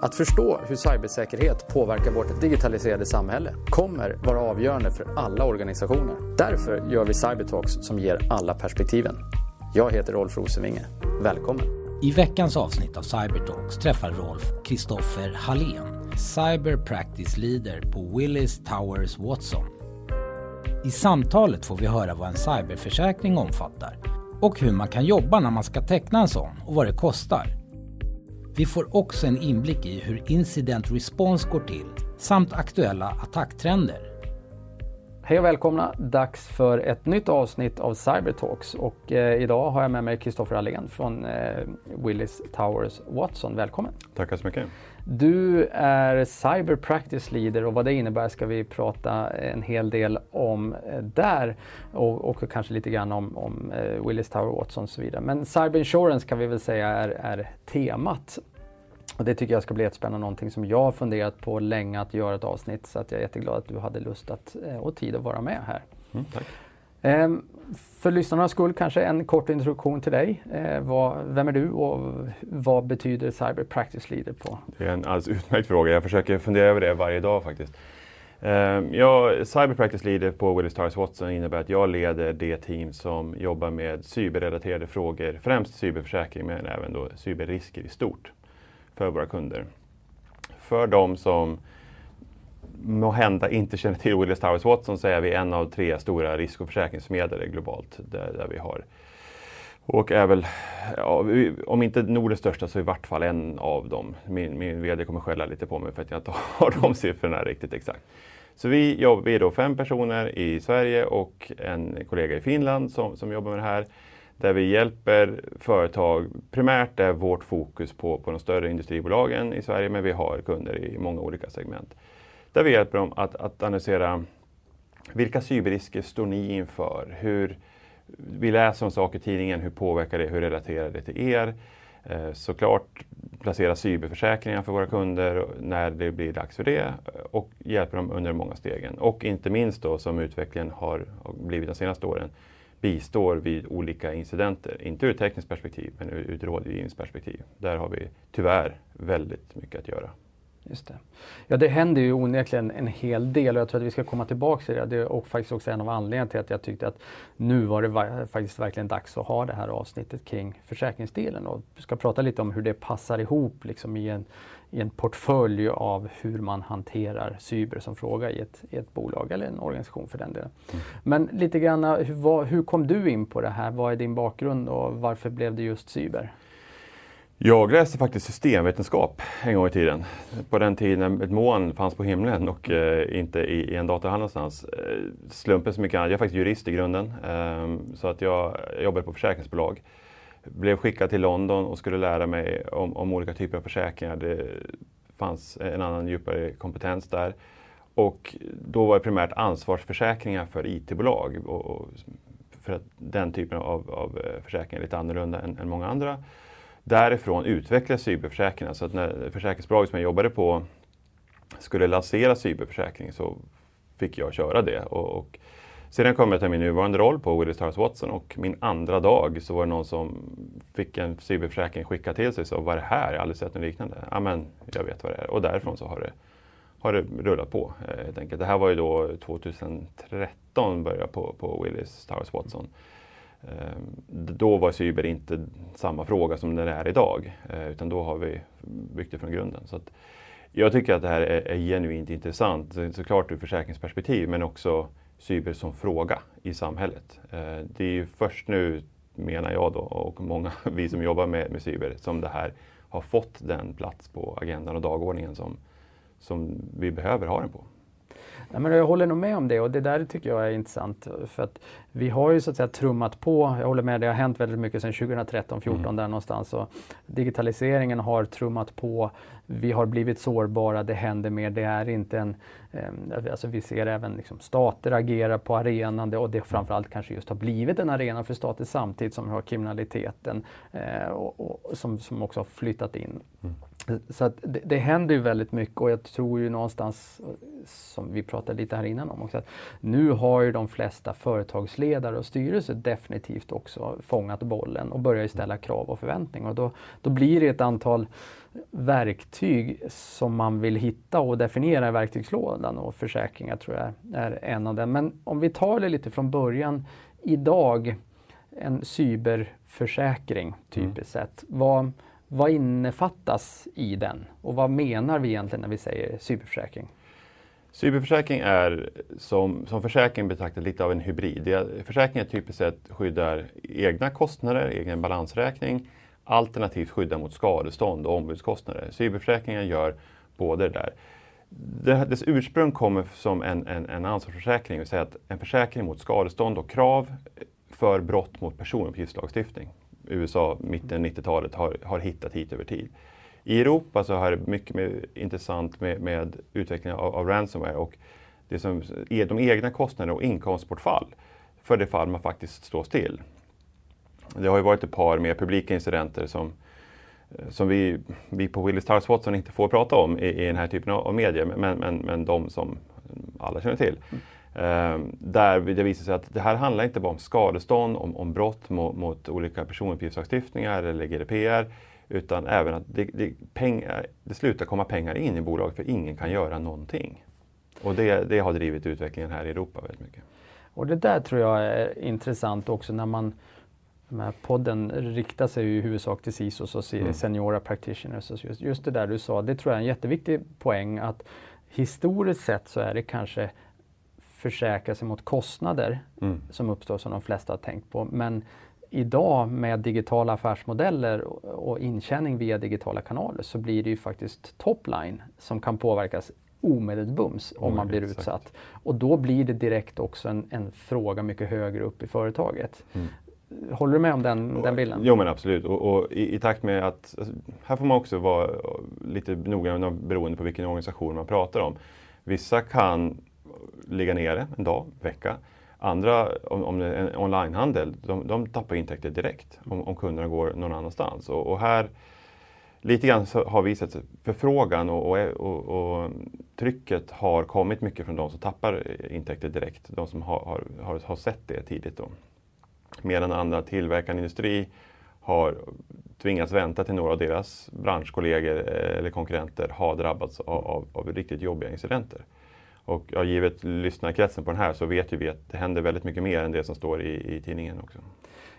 Att förstå hur cybersäkerhet påverkar vårt digitaliserade samhälle kommer vara avgörande för alla organisationer. Därför gör vi Cybertalks som ger alla perspektiven. Jag heter Rolf Rosenvinge. Välkommen! I veckans avsnitt av Cybertalks träffar Rolf Kristoffer Hallén, Cyber Practice Leader på Willis Towers Watson. I samtalet får vi höra vad en cyberförsäkring omfattar och hur man kan jobba när man ska teckna en sån och vad det kostar. Vi får också en inblick i hur incident response går till samt aktuella attacktrender. Hej och välkomna! Dags för ett nytt avsnitt av Cybertalks och eh, idag har jag med mig Kristoffer Allén från eh, Willis Towers Watson. Välkommen! Tackar så mycket! Du är Cyber Practice Leader och vad det innebär ska vi prata en hel del om eh, där och, och kanske lite grann om, om eh, Willis Tower Watson och så vidare. Men Cyber Insurance kan vi väl säga är, är temat. Och det tycker jag ska bli ett spännande någonting som jag har funderat på länge att göra ett avsnitt så att jag är jätteglad att du hade lust att, eh, och tid att vara med här. Mm, tack. Ehm, för lyssnarnas skull kanske en kort introduktion till dig. Ehm, vem är du och vad betyder Cyber Practice Leader på? Det är en alldeles utmärkt fråga. Jag försöker fundera över det varje dag faktiskt. Ehm, jag, Cyber Practice Leader på Willis Towers Watson innebär att jag leder det team som jobbar med cyberrelaterade frågor, främst cyberförsäkring men även då cyberrisker i stort för våra kunder. För de som må hända inte känner till Willis Towers Watson så är vi en av tre stora risk och försäkringsförmedlare globalt där, där vi har och är väl, ja, om inte Nordens största så i vart fall en av dem. Min, min VD kommer skälla lite på mig för att jag inte har de siffrorna riktigt exakt. Så vi, jobb, vi är då fem personer i Sverige och en kollega i Finland som, som jobbar med det här. Där vi hjälper företag, primärt är vårt fokus på, på de större industribolagen i Sverige men vi har kunder i många olika segment. Där vi hjälper dem att, att analysera vilka cyberrisker står ni inför? Hur, vi läser om saker i tidningen, hur påverkar det, hur relaterar det till er? Eh, såklart placera cyberförsäkringar för våra kunder när det blir dags för det och hjälper dem under de många stegen. Och inte minst då som utvecklingen har blivit de senaste åren, bistår vid olika incidenter. Inte ur ett tekniskt perspektiv, men ur ett rådgivningsperspektiv. Där har vi tyvärr väldigt mycket att göra. Just det. Ja, det händer ju onekligen en hel del och jag tror att vi ska komma tillbaka till det. Det är faktiskt också en av anledningarna till att jag tyckte att nu var det faktiskt verkligen dags att ha det här avsnittet kring försäkringsdelen och vi ska prata lite om hur det passar ihop liksom i, en, i en portfölj av hur man hanterar cyber som fråga i ett, i ett bolag eller en organisation för den delen. Mm. Men lite grann, hur, hur kom du in på det här? Vad är din bakgrund och varför blev det just cyber? Jag läste faktiskt systemvetenskap en gång i tiden. På den tiden ett moln fanns på himlen och eh, inte i, i, en datorhall någonstans. Eh, slumpen så mycket annat. Jag är faktiskt jurist i grunden. Eh, så att jag jobbade på försäkringsbolag. Blev skickad till London och skulle lära mig om, om olika typer av försäkringar. Det fanns en annan djupare kompetens där. Och då var det primärt ansvarsförsäkringar för IT-bolag. Och, och för att den typen av, av eh, försäkringar är lite annorlunda än, än många andra därifrån utveckla cyberförsäkringen. Så att när försäkringsbolaget som jag jobbade på skulle lansera cyberförsäkring så fick jag köra det. Och, och sedan kom jag till min nuvarande roll på Willis Towers Watson och min andra dag så var det någon som fick en cyberförsäkring skickad till sig och sa vad är det här? Jag har aldrig sett något liknande. Ja men jag vet vad det är. Och därifrån så har det, har det rullat på eh, helt enkelt. Det här var ju då 2013 började på, på Willis Towers Watson. Ehm, då var cyber inte samma fråga som den är idag, eh, utan då har vi byggt det från grunden. Så jag tycker att det här är, är genuint intressant, såklart ur försäkringsperspektiv, men också cyber som fråga i samhället. Eh, det är ju först nu, menar jag då, och många vi som jobbar med, med cyber, som det här har fått den plats på agendan och dagordningen som, som vi behöver ha den på. Ja, men jag håller nog med om det och det där tycker jag är intressant. För att vi har ju så att säga trummat på, jag håller med, det har hänt väldigt mycket sedan 2013, 2014 mm. där någonstans. Och digitaliseringen har trummat på, vi har blivit sårbara, det händer mer, det är inte en... Eh, alltså vi ser även liksom stater agera på arenan och det framförallt kanske just har blivit en arena för stater samtidigt som vi har kriminaliteten eh, och, och, som, som också har flyttat in. Mm. Så att det, det händer ju väldigt mycket och jag tror ju någonstans, som vi pratade lite här innan om också, att nu har ju de flesta företagsledare och styrelser definitivt också fångat bollen och börjar ställa krav och förväntningar. Och då, då blir det ett antal verktyg som man vill hitta och definiera i verktygslådan och försäkringar tror jag är en av dem. Men om vi tar det lite från början. Idag, en cyberförsäkring typiskt mm. sett. Vad, vad innefattas i den och vad menar vi egentligen när vi säger cyberförsäkring? Cyberförsäkring är som, som försäkring betraktat lite av en hybrid. Försäkringen typiskt sett skyddar egna kostnader, egen balansräkning, alternativt skyddar mot skadestånd och ombudskostnader. Cyberförsäkringen gör både det där. dess ursprung kommer som en, en, en ansvarsförsäkring, det vill säga att en försäkring mot skadestånd och krav för brott mot personuppgiftslagstiftning. USA, mitten 90-talet, har, har hittat hit över tid. I Europa så är det mycket mer intressant med, med utvecklingen av, av, ransomware och det som är de egna kostnaderna och inkomstbortfall för det fall man faktiskt står still. Det har ju varit ett par mer publika incidenter som, som vi, vi på Willis Towers Watson inte får prata om i, i den här typen av, av medier, men, men, men de som alla känner till. Mm. Um, där det visar sig att det här handlar inte bara om skadestånd, om, om brott mot, mot olika personuppgiftslagstiftningar eller GDPR, utan även att det, det, pengar, det slutar komma pengar in i bolaget för ingen kan göra någonting. Och det, det har drivit utvecklingen här i Europa väldigt mycket. Och det där tror jag är intressant också när man podden riktar sig i huvudsak till CISOs och mm. seniora practitioners. Just, just det där du sa, det tror jag är en jätteviktig poäng att historiskt sett så är det kanske försäkra sig mot kostnader mm. som uppstår som de flesta har tänkt på. Men idag med digitala affärsmodeller och intjäning via digitala kanaler så blir det ju faktiskt topline som kan påverkas omedelbums om man blir exakt. utsatt. Och då blir det direkt också en, en fråga mycket högre upp i företaget. Mm. Håller du med om den, den bilden? Jo men absolut. Och, och i, i, takt med att, alltså, här får man också vara lite noggrann beroende på vilken organisation man pratar om. Vissa kan ligga nere en dag, vecka. Andra, om, om det är en onlinehandel, de, de tappar intäkter direkt om, om kunderna går någon annanstans. Och, och här lite grann har vi sett förfrågan och, och, och, och, trycket har kommit mycket från de som tappar intäkter direkt. De som har, har, har sett det tidigt. Då. Medan andra tillverkande industri har tvingats vänta till några av deras branschkollegor eh, eller konkurrenter har drabbats av, av, av riktigt jobbiga incidenter. Och ja, givet lyssnarkretsen på den här så vet ju vi att det händer väldigt mycket mer än det som står i, i tidningen också.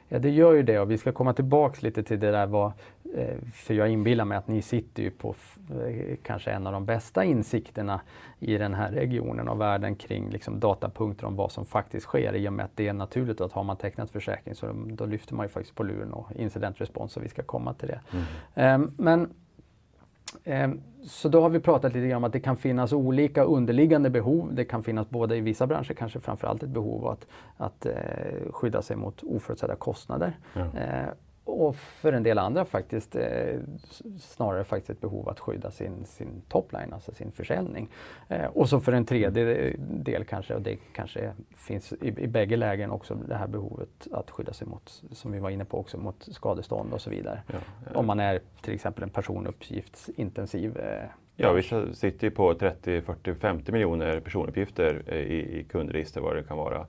Ja det gör ju det och vi ska komma tillbaks lite till det där vad, eh, för jag inbillar mig att ni sitter ju på eh, kanske en av de bästa insikterna i den här regionen och världen kring liksom datapunkter om vad som faktiskt sker i och med att det är naturligt att har man tecknat försäkring så då lyfter man ju faktiskt på luren och incidentrespons och vi ska komma till det. Mm. Ehm, men så då har vi pratat lite grann om att det kan finnas olika underliggande behov. Det kan finnas både i vissa branscher kanske framförallt ett behov att, att eh, skydda sig mot oförutsedda kostnader. Ja. Eh, och för en del andra faktiskt eh, snarare faktiskt ett behov att skydda sin, sin topline, alltså sin försäljning. Eh, och så för en tredje del kanske, och det kanske finns i, i bägge lägen också det här behovet att skydda sig mot, som vi var inne på också, mot skadestånd och så vidare. Ja, ja. Om man är till exempel en personuppgiftsintensiv eh, Ja, vi sitter ju på 30, 40, 50 miljoner personuppgifter eh, i, i kundregister vad det kan vara.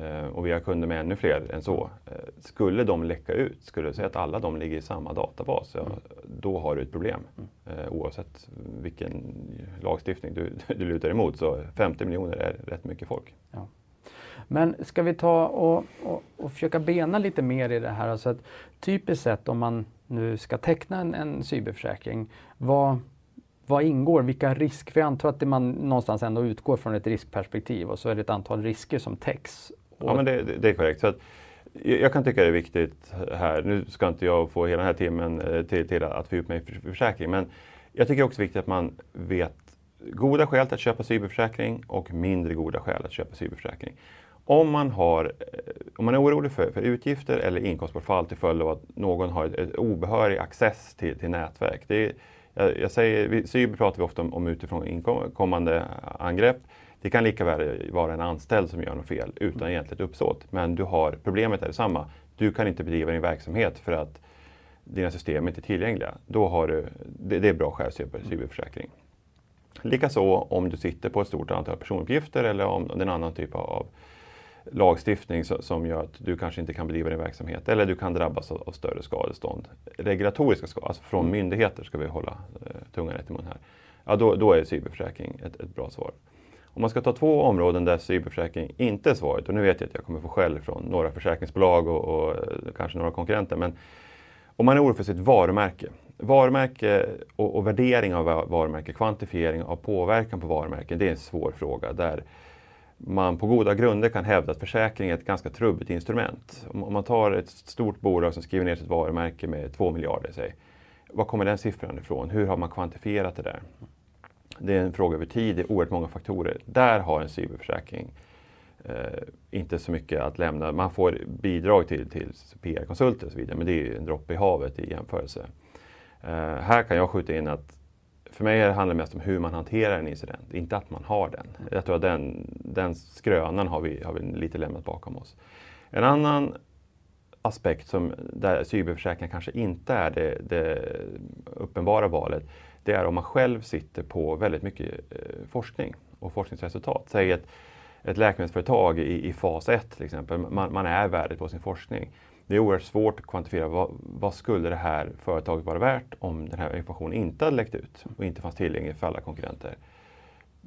Eh, och vi har kunder med ännu fler än så. Eh, skulle de läcka ut, skulle du säga att alla de ligger i samma databas, ja, då har du ett problem. Eh, oavsett vilken lagstiftning du, du lutar emot. Så 50 miljoner är rätt mycket folk. Ja. Men ska vi ta och, och, och, försöka bena lite mer i det här. Alltså att typiskt sett om man nu ska teckna en, en cyberförsäkring, vad, vad ingår? Vilka risker? För jag antar att man någonstans ändå utgår från ett riskperspektiv och så är det ett antal risker som täcks Ja, men det, det är korrekt. Så att, jag kan tycka det är viktigt här, nu ska inte jag få hela den här timmen eh, till, till att fördjupa mig i försäkring, men jag tycker också det är viktigt att man vet goda skäl till att köpa cyberförsäkring och mindre goda skäl att köpa cyberförsäkring. Om man, har, eh, om man är orolig för, för utgifter eller inkomstbortfall till följd av att någon har ett, ett obehörig access till, till nätverk. Det är, jag, jag säger, cyber pratar vi ofta om, om utifrån inkommande angrepp. Det kan lika väl vara en anställd som gör något fel utan mm. egentligt uppsåt. Men du har, problemet är detsamma. Du kan inte bedriva din verksamhet för att dina system inte är tillgängliga. Då har du, det, det är bra skäl att köpa cyberförsäkring. Likaså om du sitter på ett stort antal personuppgifter eller om det är en annan typ av lagstiftning som gör att du kanske inte kan bedriva din verksamhet eller du kan drabbas av, större skadestånd. Regulatoriska skador, alltså från mm. myndigheter ska vi hålla eh, tungan rätt i mun här. Ja, då, då är cyberförsäkring ett, ett bra svar. Om man ska ta två områden där cyberförsäkring inte är svaret, och nu vet jag att jag kommer få skäll från några försäkringsbolag och, och eh, kanske några konkurrenter, men om man är orolig för sitt varumärke. Varumärke och, och, värdering av varumärke, kvantifiering av påverkan på varumärken, det är en svår fråga där man på goda grunder kan hävda att försäkring är ett ganska trubbigt instrument. Om, man tar ett stort bolag som skriver ner sitt varumärke med 2 miljarder, säg, var kommer den siffran ifrån? Hur har man kvantifierat det där? Det är en fråga över tid, det är oerhört många faktorer. Där har en cyberförsäkring eh, inte så mycket att lämna. Man får bidrag till, till PR-konsulter och så vidare, men det är en droppe i havet i jämförelse. Eh, här kan jag skjuta in att för mig handlar det mest om hur man hanterar en incident, inte att man har den. Jag tror att den, den skrönan har vi, har vi lite lämnat bakom oss. En annan aspekt som, där cyberförsäkringar kanske inte är det, det uppenbara valet, det är om man själv sitter på väldigt mycket eh, forskning och forskningsresultat. Säg ett, ett läkemedelsföretag i, i fas 1 till exempel, man, man är värdet på sin forskning. Det är oerhört svårt att kvantifiera vad, vad, skulle det här företaget vara värt om den här informationen inte hade läckt ut och inte fanns tillgänglig för alla konkurrenter.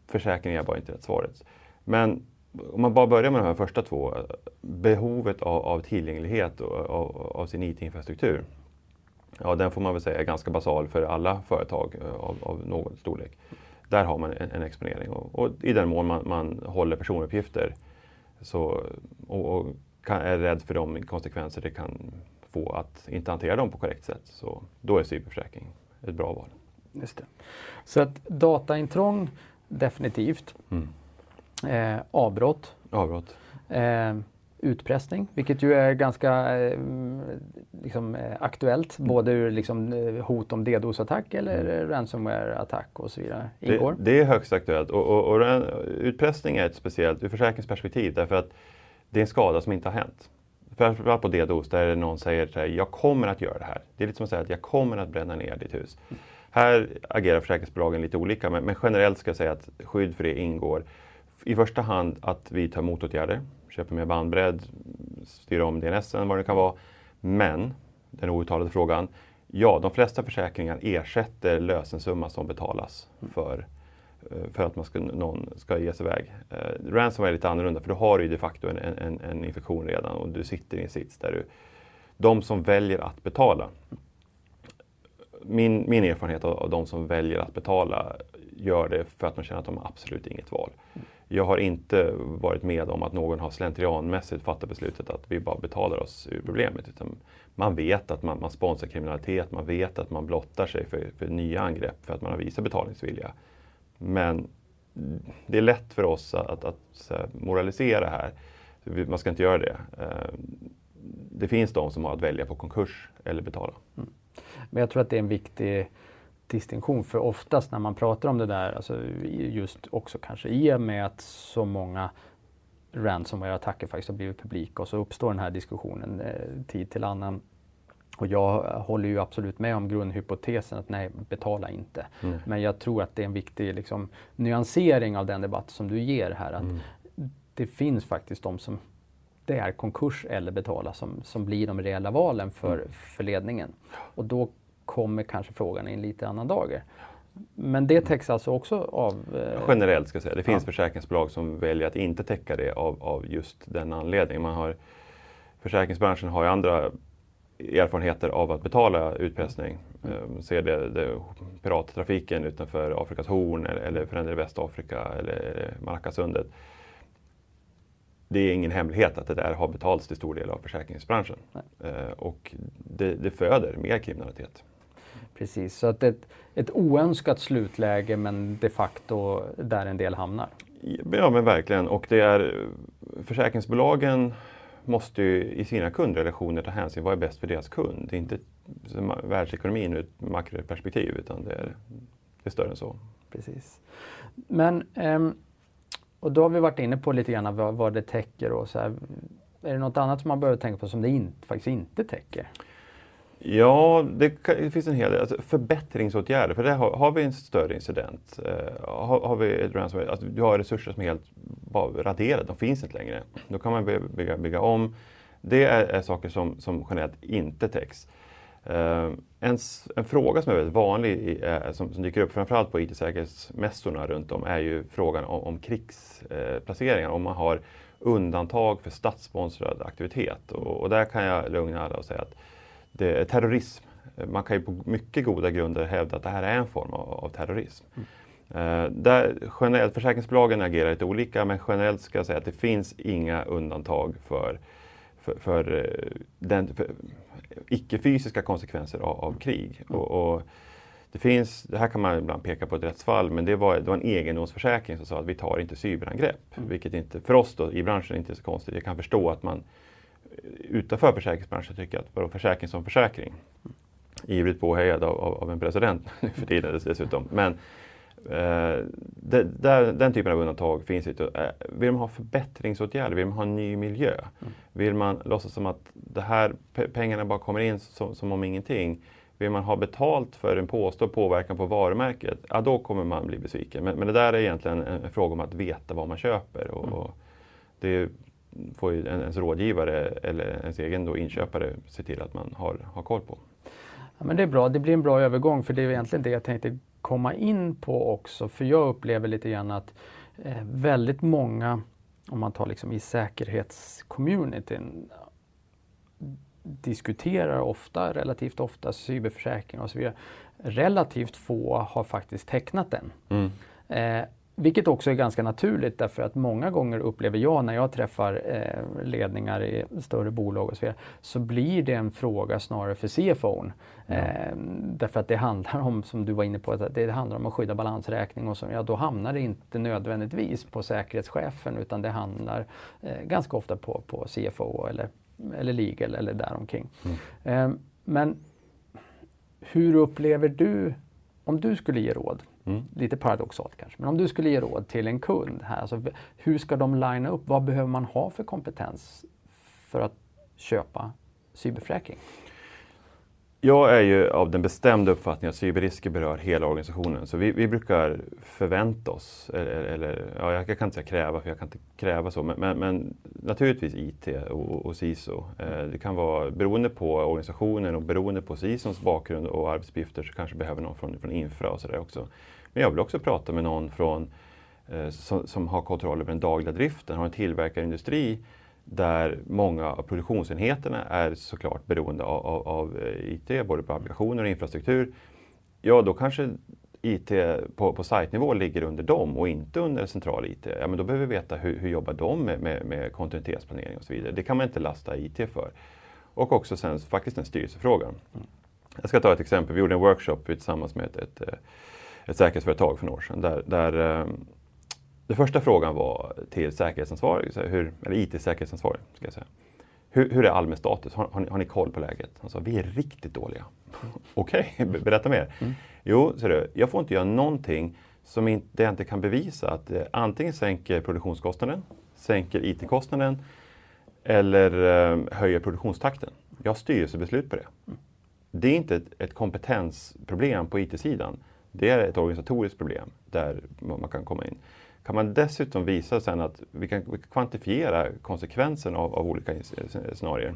Försäkringar var inte rätt svaret. Men om man bara börjar med de här första två, behovet av, av tillgänglighet och, av, av sin IT-infrastruktur. Ja, den får man väl säga är ganska basal för alla företag eh, av, av någon storlek. Där har man en, en exponering och, och, i den mån man, man håller personuppgifter så, och, och kan, är rädd för de konsekvenser det kan få att inte hantera dem på korrekt sätt, så då är cyberförsäkring ett bra val. Just det. Så att dataintrång, definitivt. Mm. Eh, avbrott. avbrott. Eh, utpressning, vilket ju är ganska eh, liksom, eh, aktuellt, mm. både ur liksom, eh, hot om DDoS-attack eller mm. ransomware-attack och så vidare. Ingår. Det, det är högst aktuellt och, och, och, utpressning är ett speciellt ur försäkringsperspektiv därför att det är en skada som inte har hänt. Framförallt på DDoS där någon säger att jag kommer att göra det här. Det är lite som att säga att jag kommer att bränna ner ditt hus. Mm. Här agerar försäkringsbolagen lite olika men, men generellt ska jag säga att skydd för det ingår i första hand att vi tar motåtgärder, köper mer bandbredd, styr om DNS vad det kan vara. Men, den outtalade frågan, ja, de flesta försäkringar ersätter lösensumma som betalas för, Eh, för att man ska, någon ska ge sig iväg. Eh, ransomware är lite annorlunda för då har du de facto en, en, en infektion redan och du sitter i en sits där du... De som väljer att betala min, min erfarenhet av, av de som väljer att betala gör det för att de känner att de har absolut inget val. Jag har inte varit med om att någon har slentrianmässigt fattat beslutet att vi bara betalar oss ur problemet. Utan man vet att man, man sponsrar kriminalitet, man vet att man blottar sig för, för nya angrepp för att man har visat betalningsvilja. Men det är lätt för oss att, att, att moralisera här. Man ska inte göra det. Ehm, det finns de som har att välja på konkurs eller betala. Mm. Men jag tror att det är en viktig distinktion för oftast när man pratar om det där, alltså just också kanske i och med att så många ransomware-attacker faktiskt har blivit publika och så uppstår den här diskussionen eh, tid till annan. Och jag håller ju absolut med om grundhypotesen att nej, betala inte. Mm. Men jag tror att det är en viktig liksom, nyansering av den debatt som du ger här. Att mm. Det finns faktiskt de som det är konkurs eller betala som, som blir de reella valen för, mm. för ledningen. Och då kommer kanske frågan i en lite annan dager. Men det täcks alltså också av? Eh... Generellt ska jag säga. Det finns ja. försäkringsbolag som väljer att inte täcka det av, av just den anledningen. Man har, försäkringsbranschen har ju andra erfarenheter av att betala utpressning. Mm. Ser det, det pirattrafiken utanför Afrikas horn eller, för den Västafrika eller Malackasundet det är ingen hemlighet att det där har betalats till stor del av försäkringsbranschen. Eh, och det, det, föder mer kriminalitet. Precis, så att ett, ett oönskat slutläge men de facto där en del hamnar. Ja men verkligen och det är försäkringsbolagen måste ju i sina kundrelationer ta hänsyn vad är bäst för deras kund. Det är inte världsekonomin ur ett makroperspektiv utan det är, det är större än så. Precis. Men ehm, och då har vi varit inne på lite grann vad, vad det täcker och så här. Är det något annat som man behöver tänka på som det in, faktiskt inte täcker? Ja, det, det, finns en hel del. Alltså, förbättringsåtgärder, för det har, har, vi en större incident. Eh, har, har, vi ett ransomware, alltså, du har resurser som är helt bara raderade, de finns inte längre. Då kan man bygga, bygga om. Det är, är saker som, som generellt inte täcks. Eh, en, en, fråga som är väldigt vanlig, eh, som, som, dyker upp framförallt på IT-säkerhetsmässorna runt om, är ju frågan om, om krigsplaceringar. Om man har undantag för statssponsrad aktivitet. Och, och, där kan jag lugna alla och säga att det terrorism. Man kan ju på mycket goda grunder hävda att det här är en form av, av terrorism. Mm. Uh, där, generellt, försäkringsbolagen agerar lite olika men generellt ska jag säga att det finns inga undantag för, för, för, den, för icke-fysiska konsekvenser av, av krig. Mm. Och, och, det, finns, det här kan man ibland peka på ett rättsfall, men det var, det var en egendomsförsäkring som sa att vi tar inte cyberangrepp. Mm. Vilket inte, för oss då, i branschen inte är så konstigt. Jag kan förstå att man utanför försäkringsbranschen tycker att vadå, försäkring som försäkring. Ivrigt påhejad av, av, av en president nu för tiden dessutom. Men, Eh, det, där, den typen av undantag finns inte. Eh, vill man ha förbättringsåtgärder, vill man ha en ny miljö, mm. vill man låtsas som att det här pengarna bara kommer in som, som om ingenting. Vill man ha betalt för en påstådd påverkan på varumärket, ja då kommer man bli besviken. Men, men det där är egentligen en, en, fråga om att veta vad man köper. Och, mm. och det får ju ens rådgivare eller ens egen då inköpare se till att man har, har koll på. Ja, men det är bra, det blir en bra övergång för det är egentligen det jag tänkte komma in på också. För jag upplever lite grann att eh, väldigt många, om man tar liksom i säkerhetscommunityn, diskuterar ofta, relativt ofta, cyberförsäkring och så vidare. Relativt få har faktiskt tecknat den. Mm. Eh, vilket också är ganska naturligt därför att många gånger upplever jag när jag träffar eh, ledningar i större bolag och så vidare, så blir det en fråga snarare för CFO. Eh, därför att det handlar om, som du var inne på, att det handlar om att skydda balansräkning och så. Ja, då hamnar det inte nödvändigtvis på säkerhetschefen utan det handlar eh, ganska ofta på, på CFO eller, eller legal eller däromkring. Mm. Eh, men hur upplever du, om du skulle ge råd, Mm. Lite paradoxalt kanske, men om du skulle ge råd till en kund här, alltså, hur ska de linea upp? Vad behöver man ha för kompetens för att köpa cyberförsäkring? Jag är ju av den bestämda uppfattningen att cyberrisker berör hela organisationen. Så vi, vi brukar förvänta oss, eller, eller ja, jag kan inte säga kräva, för jag kan inte kräva så, men, men, men naturligtvis IT och, och CISO. Eh, det kan vara beroende på organisationen och beroende på CISOns bakgrund och arbetsuppgifter så kanske behöver någon från, från infra och sådär också. Men jag vill också prata med någon från, eh, som, som, har kontroll över den dagliga driften, har en tillverkarindustri där många av produktionsenheterna är såklart beroende av, av, av eh, IT, både på applikationer och infrastruktur. Ja, då kanske IT på, på sajtnivå ligger under dem och inte under central IT. Ja, men då behöver vi veta hur, hur jobbar de med, med, med kontinuitetsplanering och så vidare. Det kan man inte lasta IT för. Och också sen faktiskt en styrelsefråga. Mm. Jag ska ta ett exempel. Vi gjorde en workshop tillsammans med ett, ett, eh, ett säkerhetsföretag för några år sedan. Där, där eh, den första frågan var till säkerhetsansvarig, hur, eller IT-säkerhetsansvarig. Ska jag säga. Hur, hur är allmän status? Har, har, ni, har, ni, koll på läget? Han sa, vi är riktigt dåliga. Okej, okay, berätta mer. Mm. Jo, ser du, jag får inte göra någonting som inte, jag inte kan bevisa att eh, antingen sänker produktionskostnaden, sänker IT-kostnaden eller eh, höjer produktionstakten. Jag har styrelsebeslut på det. Mm. Det är inte ett, ett kompetensproblem på IT-sidan. Det är ett organisatoriskt problem där man kan komma in. Kan man dessutom visa sen att vi kan, vi kan kvantifiera konsekvensen av, av olika scenarier,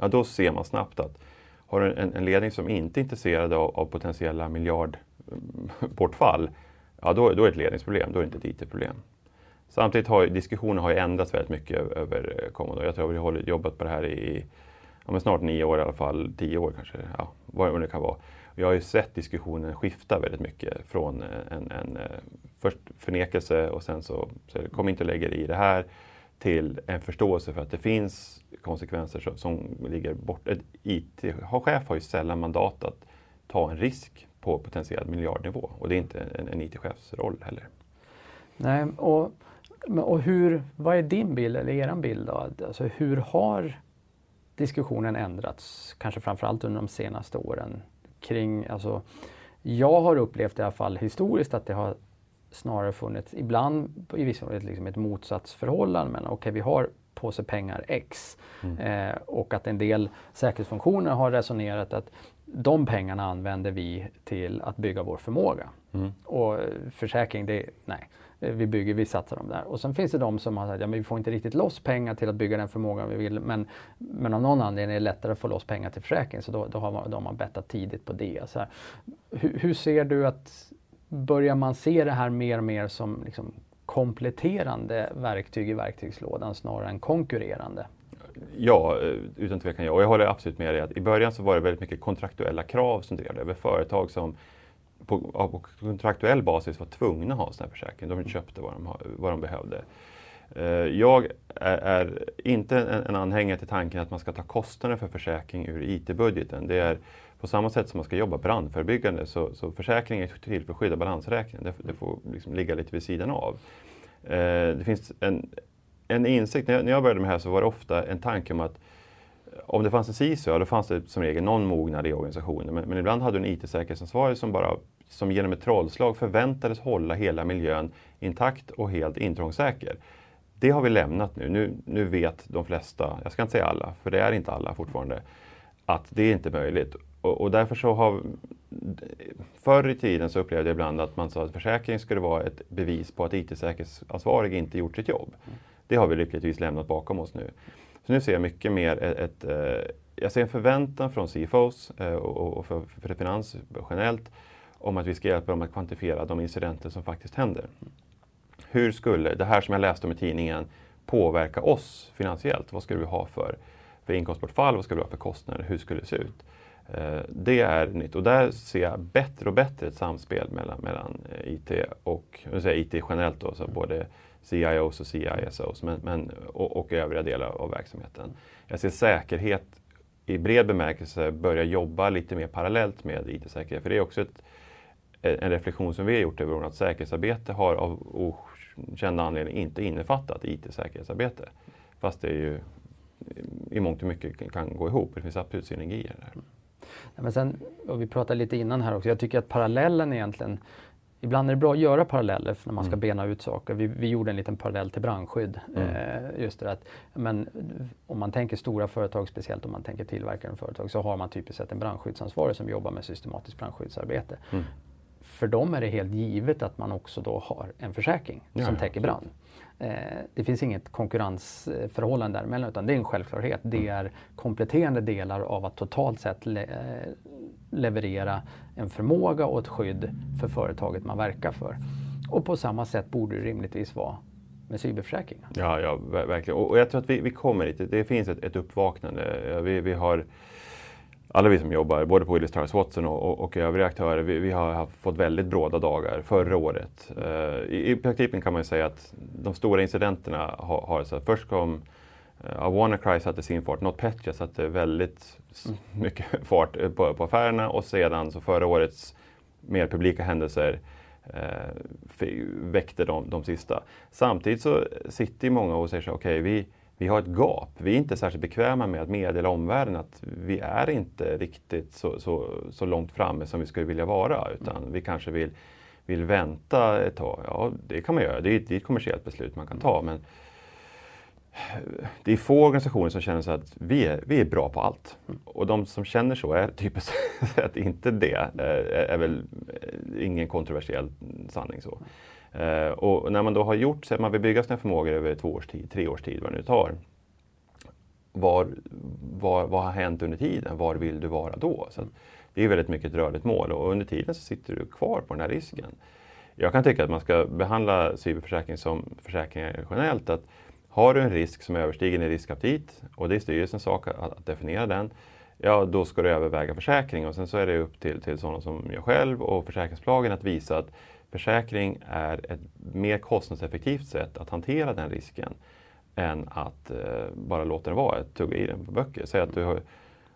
ja, då ser man snabbt att har du en, en ledning som inte är intresserad av, av potentiella miljardbortfall, ja, då, då är det ett ledningsproblem, då är det inte ett IT-problem. Samtidigt har diskussionen har ändrats väldigt mycket över eh, Commodore. Jag tror att vi har jobbat på det här i ja, men snart nio år i alla fall, tio år kanske, ja, vad det kan vara. Jag har ju sett diskussionen skifta väldigt mycket från eh, en, en eh, först förnekelse och sen så, så kom inte och lägg i det här till en förståelse för att det finns konsekvenser som, som ligger bort. Ett IT-chef har ju sällan mandat att ta en risk på potentiell miljardnivå och det är inte en, en IT-chefs roll heller. Nej, och, och hur, vad är din bild eller er bild då? Alltså hur har diskussionen ändrats, kanske framförallt under de senaste åren kring, alltså, jag har upplevt i alla fall historiskt att det har snarare funnits, ibland i vissa fall, liksom ett motsatsförhållande mellan, okej okay, vi har påse pengar X. Mm. Eh, och att en del säkerhetsfunktioner har resonerat att de pengarna använder vi till att bygga vår förmåga. Mm. Och försäkring, det, nej. Eh, vi bygger, vi satsar dem där. Och sen finns det de som har sagt att ja, vi får inte riktigt loss pengar till att bygga den förmågan vi vill. Men, men av någon anledning är det lättare att få loss pengar till försäkring. Så då, då har man, då har man bettat tidigt på det. Så hur, hur, ser du att börjar man se det här mer och mer som liksom kompletterande verktyg i verktygslådan snarare än konkurrerande? Ja, eh, utan tvekan ja. Och jag håller absolut med dig att i början så var det väldigt mycket kontraktuella krav som drev det över företag som på, på kontraktuell basis var tvungna att ha sån här försäkring. De köpte vad de, vad de behövde. Eh, jag är, är inte en, en, anhängare till tanken att man ska ta kostnader för försäkring ur IT-budgeten. Det är på samma sätt som man ska jobba brandförebyggande så, så försäkring är till för att skydda balansräkningen. Det, det får liksom ligga lite vid sidan av. Eh, det finns en, en insikt, när jag, när jag började med det här så var det ofta en tanke om att om det fanns en CISO, ja, då fanns det som regel någon mognad i organisationen. Men, men ibland hade du en IT-säkerhetsansvarig som bara som genom ett trollslag förväntades hålla hela miljön intakt och helt intrångssäker. Det har vi lämnat nu. nu. Nu vet de flesta, jag ska inte säga alla, för det är inte alla fortfarande, att det är inte möjligt. Och, och därför så har Förr i tiden så upplevde jag ibland att man sa att försäkring skulle vara ett bevis på att IT-säkerhetsansvarig inte gjort sitt jobb. Det har vi lyckligtvis lämnat bakom oss nu. Så nu ser jag mycket mer ett, ett eh, jag ser en förväntan från CFOs eh, och för, för finans generellt om att vi ska hjälpa dem att kvantifiera de incidenter som faktiskt händer. Hur skulle det här som jag läste om i tidningen påverka oss finansiellt? Vad skulle vi ha för, för inkomstbortfall? Vad skulle vi ha för kostnader? Hur skulle det se ut? Eh, det är nytt och där ser jag bättre och bättre ett samspel mellan, mellan eh, IT och säga säger IT generellt, då, så både CIOs och CISOs men, men, och, och övriga delar av verksamheten. Jag ser säkerhet i bred bemärkelse börja jobba lite mer parallellt med IT-säkerhet. För det är också ett, en reflektion som vi har gjort över åren att säkerhetsarbete har av okänd anledning inte innefattat IT-säkerhetsarbete. Fast det är ju i mångt och mycket kan gå ihop. Det finns absolut synergier där. Ja, men sen, och vi pratade lite innan här också, jag tycker att parallellen egentligen Ibland är det bra att göra paralleller när man ska mm. bena ut saker. Vi, vi, gjorde en liten parallell till brandskydd. Mm. Eh, just det att, men om man tänker stora företag, speciellt om man tänker tillverkande företag, så har man typiskt sett en brandskyddsansvarig som jobbar med systematiskt brandskyddsarbete. Mm. För dem är det helt givet att man också då har en försäkring ja, som täcker brand. Eh, det finns inget konkurrensförhållande däremellan utan det är en självklarhet. Det mm. är kompletterande delar av att totalt sett le eh, leverera en förmåga och ett skydd för företaget man verkar för. Och på samma sätt borde det rimligtvis vara med cyberförsäkringar. Ja, ja verkligen. Och jag tror att vi, vi kommer dit. Det finns ett, ett uppvaknande. Vi, vi har alla vi som jobbar, både på Willis Towers Watson och, och, och, övriga aktörer, vi, vi, har fått väldigt bråda dagar förra året. Uh, i, I praktiken kan man säga att de stora incidenterna har, har så att först kom uh, WannaCry satte sin fart, NotPetya satte väldigt mm. mycket fart på, på affärerna och sedan så förra årets mer publika händelser uh, väckte de, de sista. Samtidigt så sitter många och säger så okej, okay, vi vi har ett gap. Vi är inte särskilt bekväma med att meddela omvärlden att vi är inte riktigt så, så, så långt framme som vi skulle vilja vara. Utan vi kanske vill, vill vänta ett tag. Ja, det kan man göra. Det är, det är ett kommersiellt beslut man kan ta. Men det är få organisationer som känner så att vi är, vi är bra på allt. Och de som känner så är typiskt sett inte det. Är, är väl ingen kontroversiell sanning. så. Eh, och när man då har gjort, så att man vill bygga sina förmågor över två års tid, tre års tid, vad det nu tar. Var, var, vad har hänt under tiden? Var vill du vara då? Så det är väldigt mycket ett rörligt mål och under tiden så sitter du kvar på den här risken. Jag kan tycka att man ska behandla cyberförsäkring som försäkringar generellt. Att har du en risk som överstiger din riskaptit och det är styrelsens sak att, att definiera den, ja då ska du överväga försäkring och sen så är det upp till, till sådana som jag själv och försäkringsbolagen att visa att Försäkring är ett mer kostnadseffektivt sätt att hantera den risken än att eh, bara låta den vara, tugga i den på böcker. Säg att du, har,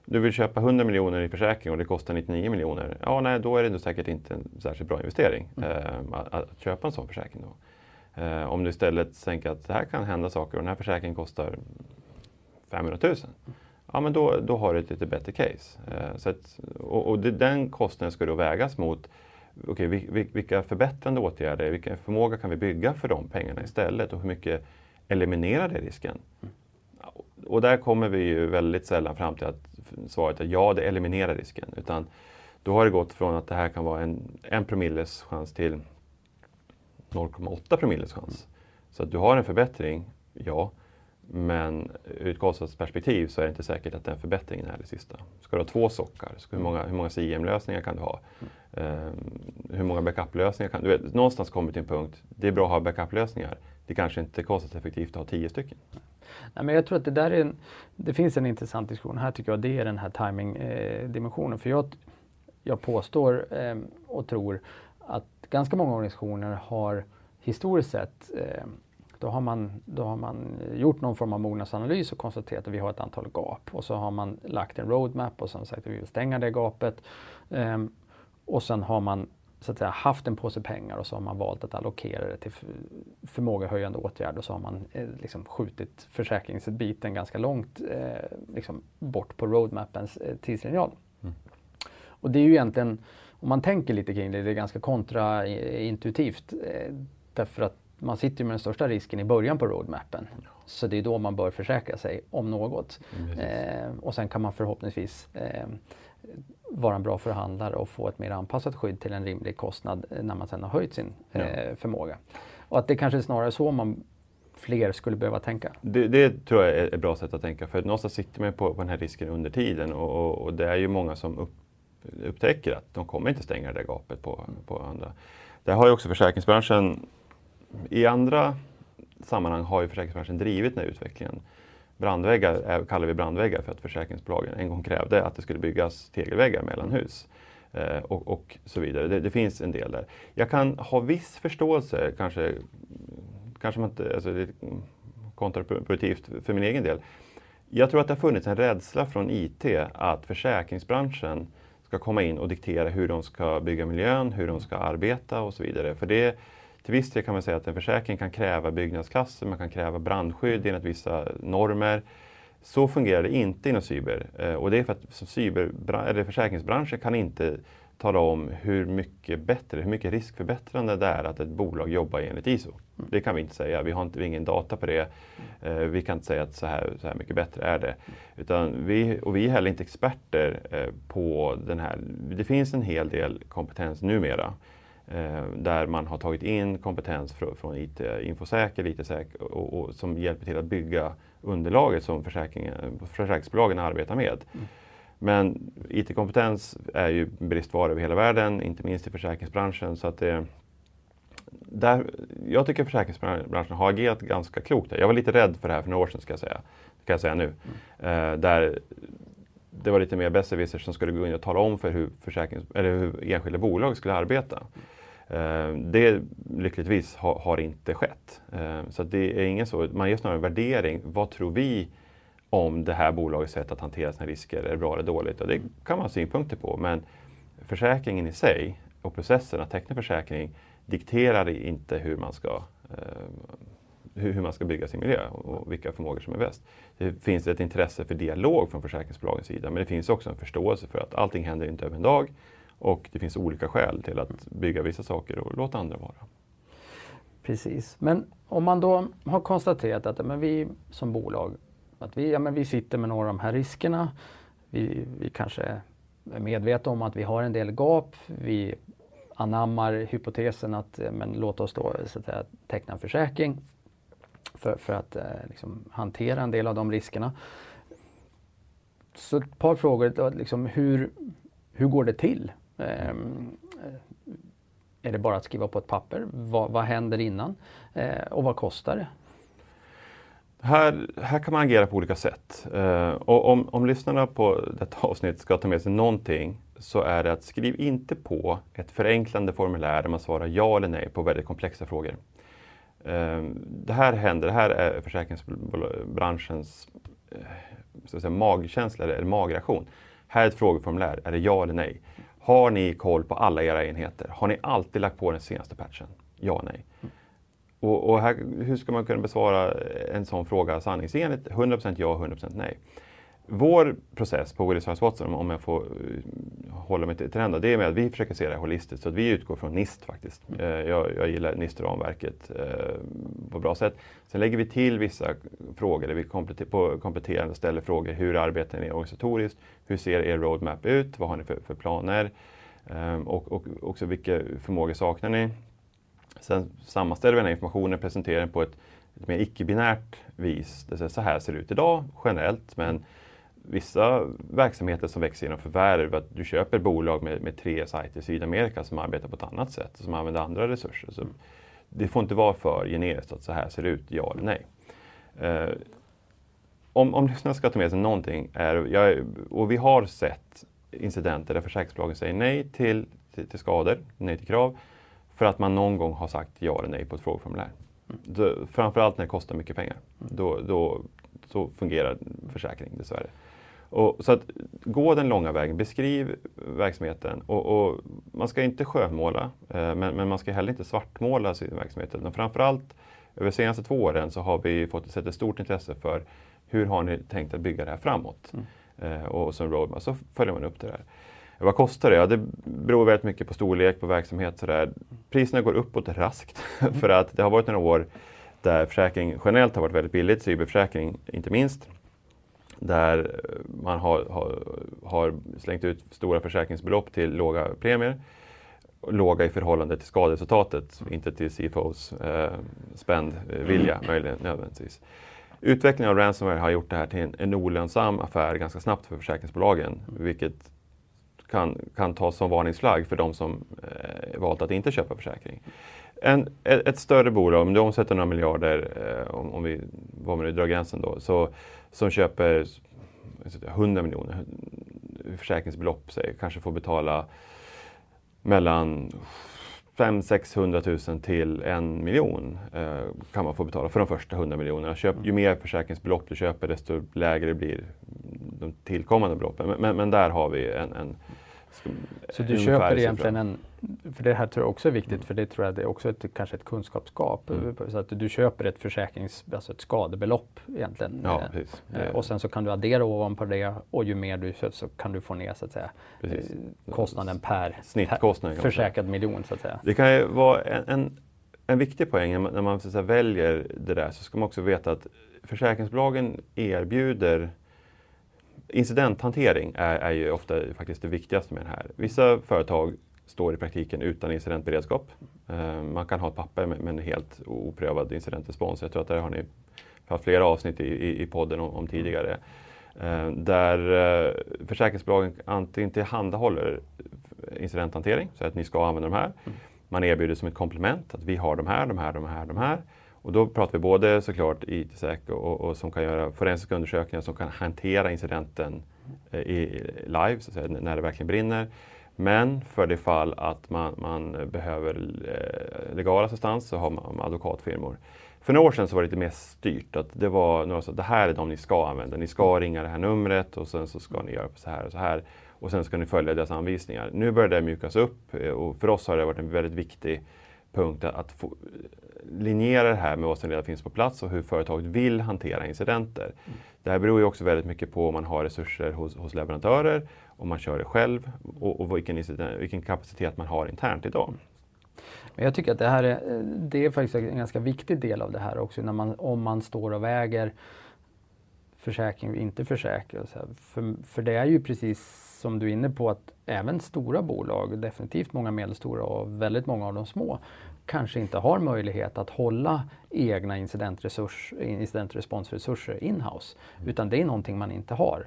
du vill köpa 100 miljoner i försäkring och det kostar 99 miljoner. Ja, nej, då är det säkert inte en särskilt bra investering mm. eh, att, att, köpa en sån försäkring. Då. Eh, om du istället tänker att det här kan hända saker och den här försäkringen kostar 500 000. Ja, men då, då har du ett lite bättre case. Eh, så att, och, och det, den kostnaden ska då vägas mot okay, vilka förbättrande åtgärder, vilken förmåga kan vi bygga för de pengarna istället och hur mycket eliminerar det risken? och där kommer vi ju väldigt sällan fram till att svaret är ja, det eliminerar risken. Utan då har det gått från att det här kan vara en, en promilles chans till 0,8 promilles chans. Så att du har en förbättring, ja. Men ur ett kostnadsperspektiv så är det inte säkert att den förbättringen är det sista. Ska du ha två sockar, hur många, hur många CIM-lösningar kan du ha? Um, hur många backup-lösningar kan du vet, Någonstans kommer till en punkt, det är bra att ha backup-lösningar. Det kanske inte är kostnadseffektivt att ha tio stycken. Nej, men jag tror att det där är en, det finns en intressant diskussion här tycker jag. Det är den här timing-dimensionen. Eh, För jag, jag påstår eh, och tror att ganska många organisationer har historiskt sett eh, då har, man, då har man gjort någon form av mognadsanalys och konstaterat att vi har ett antal gap. Och så har man lagt en roadmap och sen sagt att vi vill stänga det gapet. Um, och sen har man så att säga, haft en påse pengar och så har man valt att allokera det till förmågehöjande åtgärder och så har man eh, liksom skjutit försäkringsbiten ganska långt eh, liksom bort på roadmapens eh, tidslinjal. Mm. Och det är ju egentligen, om man tänker lite kring det, det är ganska kontraintuitivt. Eh, därför att man sitter med den största risken i början på roadmappen. Så det är då man bör försäkra sig om något. Mm, eh, och sen kan man förhoppningsvis eh, vara en bra förhandlare och få ett mer anpassat skydd till en rimlig kostnad när man sen har höjt sin ja. eh, förmåga. Och att det kanske är snarare så man fler skulle behöva tänka. Det, det, tror jag är ett bra sätt att tänka för någonstans sitter man på, på den här risken under tiden och, och, och det är ju många som upp, upptäcker att de kommer inte stänga det där gapet på, på andra. Där har ju också försäkringsbranschen i andra sammanhang har ju försäkringsbranschen drivit den här utvecklingen. Brandväggar kallar vi brandväggar för att försäkringsbolagen en gång krävde att det skulle byggas tegelväggar mellan hus. Eh, och, och, så vidare. Det, det, finns en del där. Jag kan ha viss förståelse, kanske, kanske man inte, alltså det är kontraproduktivt för min egen del. Jag tror att det har funnits en rädsla från IT att försäkringsbranschen ska komma in och diktera hur de ska bygga miljön, hur de ska arbeta och så vidare. För det till viss del kan man säga att en försäkring kan kräva byggnadsklasser, man kan kräva brandskydd enligt vissa normer. Så fungerar det inte inom cyber. Eh, och det är för att cyber, eller försäkringsbranschen kan inte tala om hur mycket bättre, hur mycket riskförbättrande det är att ett bolag jobbar enligt ISO. Mm. Det kan vi inte säga, vi har, inte, vi har ingen data på det. Eh, vi kan inte säga att så här, så här mycket bättre är det. Utan vi, och vi är heller inte experter eh, på den här. Det finns en hel del kompetens numera där man har tagit in kompetens fr från IT, Infosäker, IT-säker och, och, som hjälper till att bygga underlaget som försäkringsbolagen arbetar med. Mm. Men IT-kompetens är ju bristvara över hela världen, inte minst i försäkringsbranschen. Så att det, där, jag tycker försäkringsbranschen har agerat ganska klokt. Jag var lite rädd för det här för några år sedan, ska jag säga. Det kan jag säga nu. Mm. Eh, där det var lite mer besserwissers som skulle gå in och tala om för hur, eller hur enskilda bolag skulle arbeta. Eh, det lyckligtvis har, har inte skett. Eh, så det är ingen så, man gör snarare en värdering. Vad tror vi om det här bolagets sätt att hantera sina risker? Är det bra eller dåligt? Och det kan man ha synpunkter på. Men försäkringen i sig och processen att teckna försäkring dikterar inte hur man ska eh, hur, man ska bygga sin miljö och vilka förmågor som är bäst. Det finns ett intresse för dialog från försäkringsbolagens sida men det finns också en förståelse för att allting händer inte över en dag och det finns olika skäl till att bygga vissa saker och låta andra vara. Precis, men om man då har konstaterat att men vi som bolag att vi, ja, men vi sitter med några av de här riskerna. Vi, vi kanske är medvetna om att vi har en del gap. Vi anammar hypotesen att men låt oss då så att säga, teckna en försäkring för, för att eh, liksom, hantera en del av de riskerna. Så ett par frågor. Liksom, hur, hur går det till? Ehm, eh, är det bara att skriva på ett papper? Vad, vad händer innan? Eh, och vad kostar det? Här, här kan man agera på olika sätt. Eh, och om, om lyssnarna på detta avsnitt ska ta med sig någonting så är det att skriv inte på ett förenklande formulär där man svarar ja eller nej på väldigt komplexa frågor. Eh, det här händer, det här är försäkringsbranschens eh, så att säga, magkänsla eller magreaktion. Här är ett frågeformulär, är det ja eller nej? Har ni koll på alla era enheter? Har ni alltid lagt på den senaste patchen? Ja, nej. Och, och här, hur ska man kunna besvara en sån fråga sanningsenligt? 100% ja, 100% nej vår process på Willis House Watson, om jag får uh, hålla mig till den då, det är med att vi försöker se det holistiskt. Så att vi utgår från NIST faktiskt. Mm. Uh, jag, jag, gillar NIST-ramverket uh, på bra sätt. Sen lägger vi till vissa frågor där vi kompletter kompletterande ställer frågor. Hur arbetar ni organisatoriskt? Hur ser er roadmap ut? Vad har ni för, för planer? Um, och, och också vilka förmågor saknar ni? Sen sammanställer vi den här informationen, presenterar den på ett, ett mer icke-binärt vis. Det så här ser det ut idag generellt, men vissa verksamheter som växer genom förvärv, att du köper bolag med, med tre sajter i Sydamerika som arbetar på ett annat sätt, som använder andra resurser. Så det får inte vara för generiskt att så här ser det ut, ja eller nej. Eh, om, om lyssnarna ska ta med sig någonting, är, jag, och vi har sett incidenter där försäkringsbolagen säger nej till, till, till, skador, nej till krav, för att man någon gång har sagt ja eller nej på ett frågeformulär. Mm. Då, framförallt när det kostar mycket pengar. Mm. Då, då, så fungerar försäkring dessvärre. Och, så att gå den långa vägen, beskriv verksamheten. Och, och man ska inte skönmåla, eh, men, men, man ska heller inte svartmåla sin verksamhet. Men framförallt över de senaste två åren så har vi fått sett ett stort intresse för hur har ni tänkt att bygga det här framåt? Mm. Eh, och som roadmap så följer man upp det där. Vad kostar det? Ja, det beror väldigt mycket på storlek på verksamhet. Sådär. Priserna går uppåt raskt mm. för att det har varit några år där försäkring generellt har varit väldigt billigt, cyberförsäkring inte minst där man har, har, har, slängt ut stora försäkringsbelopp till låga premier. Låga i förhållande till skaderesultatet, inte till CFOs eh, spändvilja mm. möjligen nödvändigtvis. Utvecklingen av ransomware har gjort det här till en, en olönsam affär ganska snabbt för försäkringsbolagen, mm. vilket kan, kan tas som varningsflagg för de som eh, valt att inte köpa försäkring. En, ett, ett, större bolag, om du omsätter några miljarder, eh, om, om vi man nu drar gränsen då, så, som köper 100 miljoner försäkringsbelopp, säg, kanske får betala mellan 500 000 till en miljon eh, kan man få betala för de första 100 miljonerna. Köp, ju mer försäkringsbelopp du köper desto lägre blir de tillkommande beloppen. Men, men, men där har vi en, en så du köper egentligen en, för det här tror jag också är viktigt, för det tror jag det är också ett, kanske ett kunskapsgap. Mm. Så att du köper ett försäkrings, alltså ett skadebelopp egentligen. Ja, eh, och sen så kan du addera ovanpå det och ju mer du köper så kan du få ner så att säga, precis. Eh, kostnaden per, Snittkostnaden, försäkrad miljon. Så att säga. Det kan ju vara en, en, en viktig poäng när man så säga, väljer det där så ska man också veta att försäkringsbolagen erbjuder incidenthantering är, är ju ofta faktiskt det viktigaste med det här. Vissa företag står i praktiken utan incidentberedskap. Uh, man kan ha ett papper med, en helt oprövad incidentrespons. Jag tror att där har ni haft flera avsnitt i, i, podden om, om tidigare. Uh, där uh, försäkringsbolagen antingen tillhandahåller incidenthantering, så att ni ska använda de här. Mm. Man erbjuder som ett komplement att vi har de här, de här, de här, de här. Och då pratar vi både såklart IT-säk och, och, som kan göra forensiska undersökningar som kan hantera incidenten eh, i live, så att säga, när det verkligen brinner. Men för det fall att man, man behöver eh, legal assistans så har man advokatfirmor. För några år sedan så var det lite mer styrt. Att det var några som det här är de ni ska använda. Ni ska ringa det här numret och sen så ska ni göra så här och så här. Och sen ska ni följa deras anvisningar. Nu börjar det mjukas upp eh, och för oss har det varit en väldigt viktig punkt att få, linjera det här med vad som redan finns på plats och hur företaget vill hantera incidenter. Mm. Det här beror ju också väldigt mycket på om man har resurser hos, hos leverantörer, om man kör det själv och, och vilken, vilken kapacitet man har internt idag. Men jag tycker att det här är, det är faktiskt en ganska viktig del av det här också, när man, om man står och väger försäkring och inte försäkring. För, för det är ju precis som du är inne på att även stora bolag, definitivt många medelstora och väldigt många av de små, kanske inte har möjlighet att hålla egna incidentresponsresurser in-house. Mm. Utan det är någonting man inte har.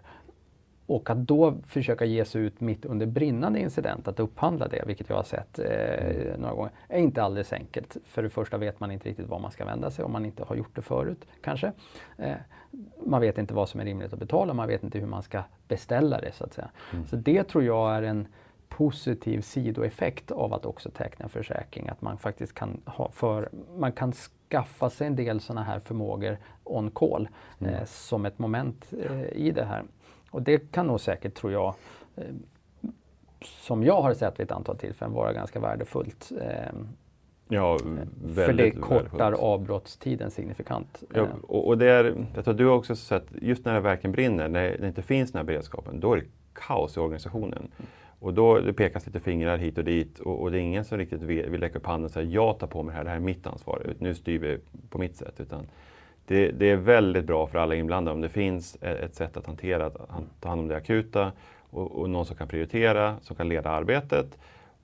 Och att då försöka ge sig ut mitt under brinnande incident, att upphandla det, vilket jag har sett eh, mm. några gånger, är inte alldeles enkelt. För det första vet man inte riktigt var man ska vända sig om man inte har gjort det förut kanske. Eh, man vet inte vad som är rimligt att betala, man vet inte hur man ska beställa det så att säga. Mm. Så det tror jag är en positiv sidoeffekt av att också teckna en försäkring. Att man faktiskt kan ha för, man kan skaffa sig en del sådana här förmågor on call mm. eh, som ett moment eh, i det här. Och det kan nog säkert, tror jag, eh, som jag har sett vid ett antal tillfällen, vara ganska värdefullt. Eh, Ja, väldigt, För det kortar avbrottstiden signifikant. Ja, och, och det är, jag tror du har också sett, just när det verkligen brinner, när det inte finns den här beredskapen, då är det kaos i organisationen. Och då det pekas lite fingrar hit och dit och, och det är ingen som riktigt vill, vill räcka upp handen och säga jag tar på mig det här, det här är mitt ansvar, nu styr vi på mitt sätt. Utan det, det är väldigt bra för alla inblandade om det finns ett, sätt att hantera, att ta hand om det akuta och, och, någon som kan prioritera, som kan leda arbetet.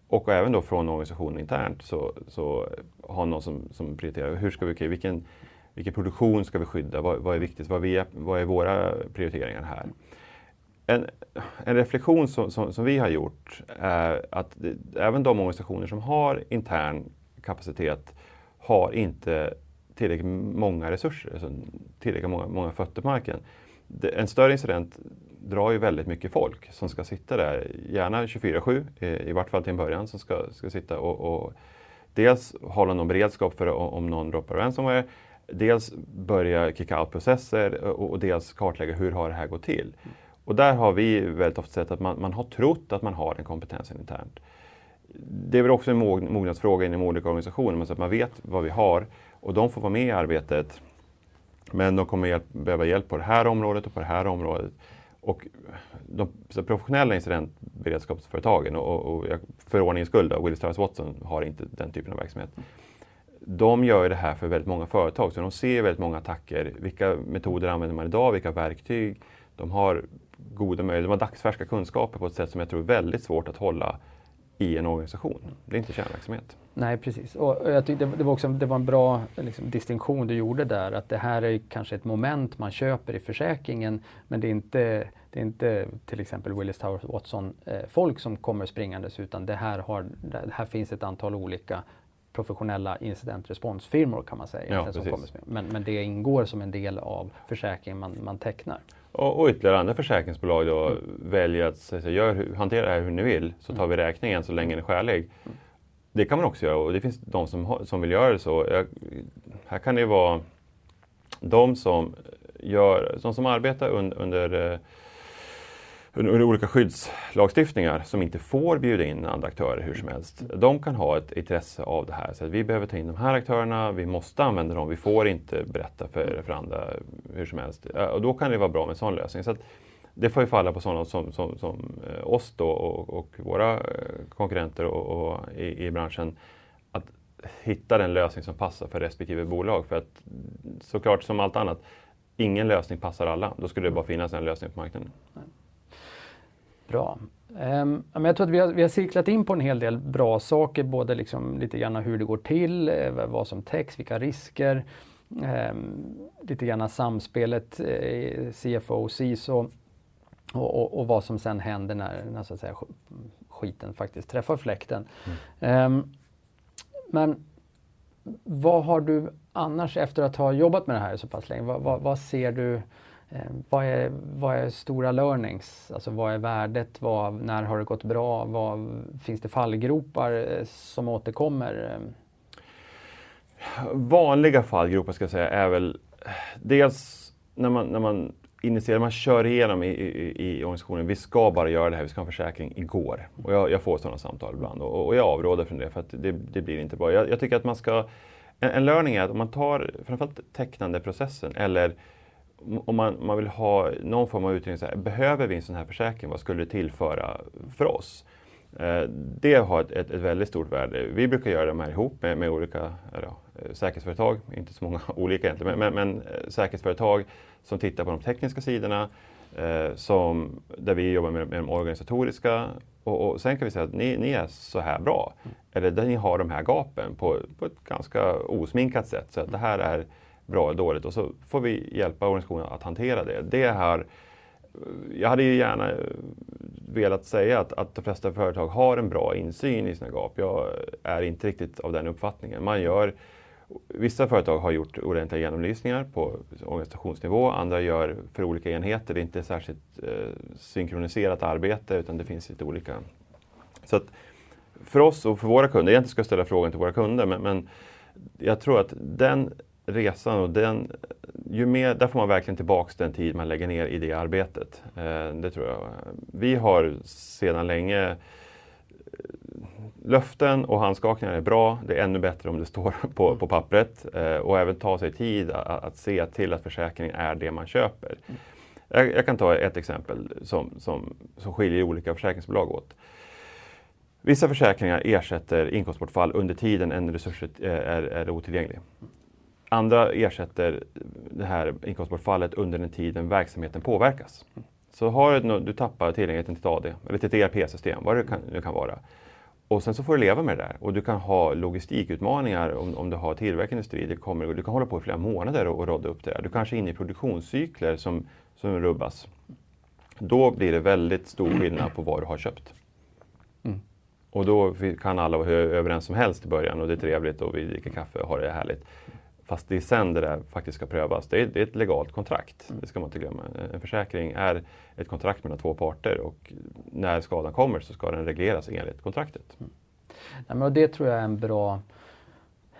Och även då från organisationen internt så, så ha någon som, som prioriterar. Hur ska vi, vilken, vilken produktion ska vi skydda? Vad, vad är viktigt? Vad, vi, vad är våra prioriteringar här? En, en reflektion som, som, som, vi har gjort är att det, även de organisationer som har intern kapacitet har inte tillräckligt många resurser, alltså tillräckligt många, många fötter på marken. Det, en större incident drar ju väldigt mycket folk som ska sitta där, gärna 24-7, i, eh, i vart fall till en början, som ska, ska sitta och, och dels hålla någon beredskap för om någon droppar ransomware, dels börja kicka out processer och, och dels kartlägga hur har det här gått till. Och där har vi väldigt ofta sett att man, man har trott att man har den kompetensen internt. Det är väl också en mognadsfråga inom olika organisationer, men så att man vet vad vi har och de får vara med i arbetet. Men de kommer hjälp, behöva hjälp på det här området och på det här området. Och de professionella incidentberedskapsföretagen, och, och, och för ordningens skull, då, Willis Towers Watson har inte den typen av verksamhet. De gör det här för väldigt många företag, så de ser väldigt många attacker. Vilka metoder använder man idag? Vilka verktyg? De har goda möjligheter, de har dagsfärska kunskaper på ett sätt som jag tror är väldigt svårt att hålla i en organisation. Det är inte kärnverksamhet. Nej, precis. Och jag tyckte det var, också, det var en bra liksom, distinktion du gjorde där, att det här är kanske ett moment man köper i försäkringen, men det är inte, det är inte till exempel Willis Towers Watson-folk eh, som kommer springandes, utan det här, har, det här finns ett antal olika professionella incidentresponsfirmor kan man säga. Ja, som kommer men, men det ingår som en del av försäkringen man, man tecknar. Och, och ytterligare andra försäkringsbolag då mm. väljer att säga, gör, hantera det här hur ni vill så tar vi räkningen så länge den är skälig. Mm. Det kan man också göra och det finns de som, som vill göra det så. Jag, här kan det vara de som, gör, de som arbetar un, under eh, under olika skyddslagstiftningar som inte får bjuda in andra aktörer hur som helst. De kan ha ett intresse av det här. Så att vi behöver ta in de här aktörerna, vi måste använda dem, vi får inte berätta för, för andra hur som helst. Och då kan det vara bra med en sån lösning. Så det får ju falla på sådana som, som, som eh, oss då och, och våra eh, konkurrenter och, och i, i, branschen att hitta den lösning som passar för respektive bolag. För att såklart som allt annat, ingen lösning passar alla. Då skulle det bara finnas en lösning på marknaden. Bra. Um, jag tror att vi har, vi har cirklat in på en hel del bra saker, både liksom lite grann hur det går till, eh, vad som täcks, vilka risker, um, lite grann samspelet eh, CFO, CISO och, och, och, vad som sen händer när, när så att säga, skiten faktiskt träffar fläkten. Mm. Um, men vad har du annars efter att ha jobbat med det här så pass länge, vad, vad, vad ser du Eh, vad, är, vad är stora learnings? Alltså vad är värdet? Vad, när har det gått bra? Vad, finns det fallgropar eh, som återkommer? Eh. Vanliga fallgropar ska jag säga är väl dels när man, när man initierar, man kör igenom i, i, i organisationen, vi ska bara göra det här, vi ska ha en försäkring igår. Och jag, jag får sådana samtal ibland och, och, jag avråder från det för att det, det blir inte bra. Jag, jag, tycker att man ska, en, en learning är att om man tar framförallt tecknande processen eller om man, man vill ha någon form av utredning, så här, behöver vi en sån här försäkring? Vad skulle det tillföra för oss? Eh, det har ett, ett, ett, väldigt stort värde. Vi brukar göra de här ihop med, med olika eller, ja, säkerhetsföretag, inte så många olika egentligen, men, men, men eh, säkerhetsföretag som tittar på de tekniska sidorna, eh, som, där vi jobbar med, med de organisatoriska. Och, och, sen kan vi säga att ni, ni är så här bra, eller där ni har de här gapen på, på ett ganska osminkat sätt. Så att det här är bra eller dåligt och så får vi hjälpa organisationen att hantera det. det här, jag hade ju gärna velat säga att, att de flesta företag har en bra insyn i sina gap. Jag är inte riktigt av den uppfattningen. Man gör, vissa företag har gjort ordentliga genomlysningar på organisationsnivå, andra gör för olika enheter. Det är inte särskilt eh, synkroniserat arbete utan det finns lite olika. Så att för oss och för våra kunder, egentligen ska jag ställa frågan till våra kunder, men, men jag tror att den resan och den, ju mer, där får man verkligen tillbaks den tid man lägger ner i det arbetet. Eh, det tror jag. Vi har sedan länge eh, löften och handskakningar är bra. Det är ännu bättre om det står på, på pappret. Eh, och även ta sig tid att, att, se till att försäkringen är det man köper. Jag, jag kan ta ett exempel som, som, som skiljer olika försäkringsbolag åt. Vissa försäkringar ersätter inkomstbortfall under tiden en resurs är, är, är otillgänglig. Andra ersätter det här inkomstbortfallet under den tiden verksamheten påverkas. Så har du, du tappar tillgängligheten till AD eller till ett ERP-system, vad det kan, det kan vara. Och sen så får du leva med det där. Och du kan ha logistikutmaningar om, om du har tillverkningsindustri. Kommer, du kan hålla på i flera månader och, och rodda upp det där. Du kanske är inne i produktionscykler som, som rubbas. Då blir det väldigt stor skillnad på vad du har köpt. Mm. Och då kan alla vara överens som helst i början och det är trevligt och vi dricker kaffe och har det härligt. Fast det är sen det där faktiskt ska prövas. Det är, det är ett legalt kontrakt, mm. det ska man inte glömma. En försäkring är ett kontrakt mellan två parter och när skadan kommer så ska den regleras enligt kontraktet. Mm. Ja, men det tror jag är en bra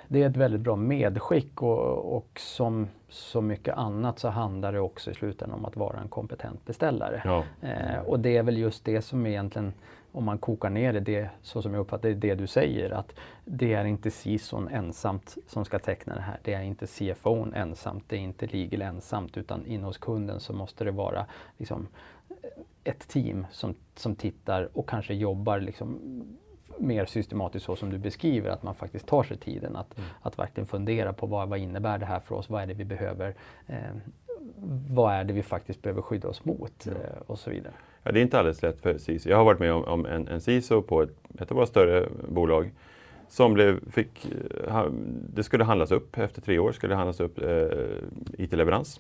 det är ett väldigt bra medskick och, och, som så mycket annat så handlar det också i slutändan om att vara en kompetent beställare. Ja. Eh, och det är väl just det som egentligen om man kokar ner det, det så som jag uppfattar det, det du säger, att det är inte CISOn ensamt som ska teckna det här. Det är inte CFOn ensamt, det är inte legal ensamt, utan in hos kunden så måste det vara liksom, ett team som, som tittar och kanske jobbar liksom, mer systematiskt så som du beskriver, att man faktiskt tar sig tiden att, mm. att verkligen fundera på vad, vad innebär det här för oss, vad är det vi behöver, eh, vad är det vi faktiskt behöver skydda oss mot eh, och så vidare. Ja, det är inte alldeles lätt för CISO. Jag har varit med om, om en, en CISO på ett, ett av våra större bolag som blev, fick, eh, det skulle handlas upp efter tre år, skulle det handlas upp eh, IT-leverans.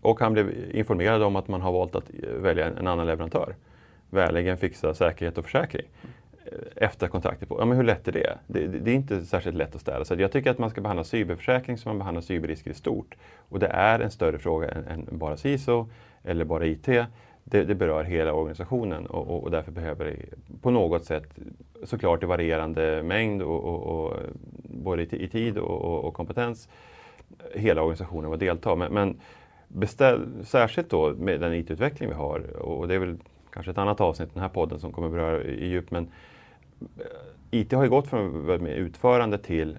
Och han blev informerad om att man har valt att eh, välja en, en annan leverantör. Väligen fixa säkerhet och försäkring eh, efter kontraktet på. Ja, men hur lätt är det? Det, det är inte särskilt lätt att ställa. Så jag tycker att man ska behandla cyberförsäkring som man behandlar cyberrisker i stort. Och det är en större fråga än, än bara CISO eller bara IT det, det berör hela organisationen och, och, och, därför behöver det på något sätt, såklart i varierande mängd och, och både i, i tid och, kompetens, hela organisationen vara delta. Men, men beställ, särskilt då med den IT-utveckling vi har, och det är väl kanske ett annat avsnitt i den här podden som kommer beröra i djup, men eh, IT har ju gått från utförande till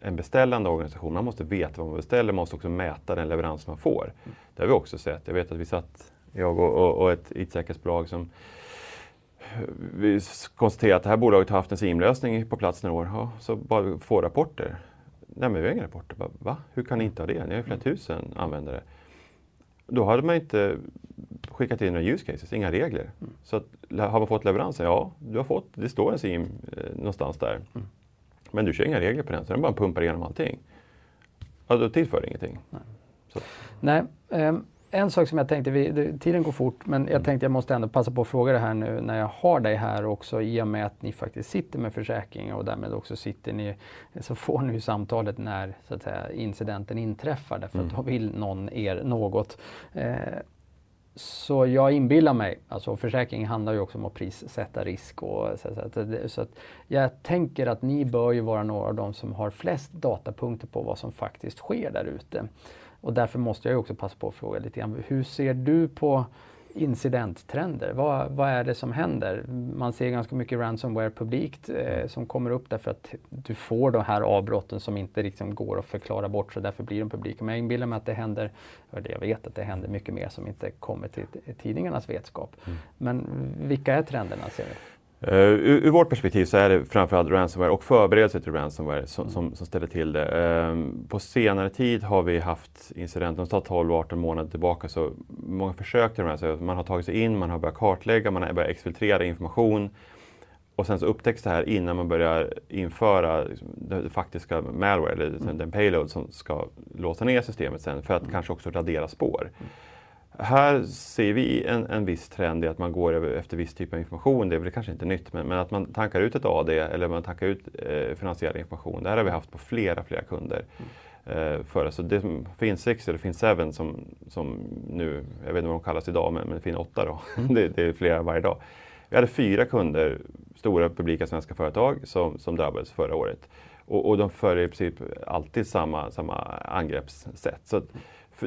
en beställande organisation. Man måste veta vad man beställer, man måste också mäta den leverans man får. Det har vi också sett. Jag vet att vi satt jag och, och, och ett IT-säkerhetsbolag som vi konstaterar att det här bolaget har haft en SIM-lösning på plats några år. Ja, så bara få rapporter. Nej men vi har inga rapporter. Bara, Va? Hur kan ni inte ha det? Ni har ju flera tusen användare. Då hade man inte skickat in några use cases, inga regler. Mm. Så att, har man fått leveransen? Ja, du har fått, det står en SIM eh, någonstans där. Mm. Men du kör inga regler på den, så den bara pumpar igenom allting. Ja, då tillför det ingenting. Nej. Nej um, en sak som jag tänkte, vi, tiden går fort, men jag mm. tänkte jag måste ändå passa på att fråga det här nu när jag har dig här också i och med att ni faktiskt sitter med försäkringar och därmed också sitter ni, så får ni ju samtalet när så att säga, incidenten inträffar därför mm. att då vill någon er något. Eh, så jag inbillar mig, alltså försäkring handlar ju också om att prissätta risk och så, så, så att jag tänker att ni bör ju vara några av de som har flest datapunkter på vad som faktiskt sker där ute. Och därför måste jag också passa på att fråga lite grann, hur ser du på incidenttrender? Vad, vad är det som händer? Man ser ganska mycket ransomware publikt eh, som kommer upp därför att du får de här avbrotten som inte liksom går att förklara bort så därför blir de publika. Men jag inbillar mig att det händer, eller jag vet att det händer mycket mer som inte kommer till tidningarnas vetskap. Mm. Men vilka är trenderna ser du? Uh, ur, ur, vårt perspektiv så är det framförallt ransomware och förberedelse till ransomware som, som, som ställer till det. Uh, på senare tid har vi haft incidenter, de tar 12-18 månader tillbaka, så många försök till ransomware. Man har tagit sig in, man har börjat kartlägga, man har börjat exfiltrera information och sen så upptäcks det här innan man börjar införa liksom, det faktiska malware, eller mm. den payload som ska låsa ner systemet sen för att mm. kanske också radera spår. Mm. Här ser vi en, en viss trend i att man går efter viss typ av information. Det är väl kanske inte nytt, men, men att man tankar ut ett AD eller man tankar ut eh, finansiell information. Det här har vi haft på flera, flera kunder. Mm. Eh, för, alltså det finns 6 eller finns 7 som, som nu, jag vet inte vad de kallas idag, men, men det finns 8 då. Mm. det, det, är flera varje dag. Vi hade fyra kunder, stora publika svenska företag, som, som drabbades förra året. Och, och de följer i princip alltid samma, samma angreppssätt. Så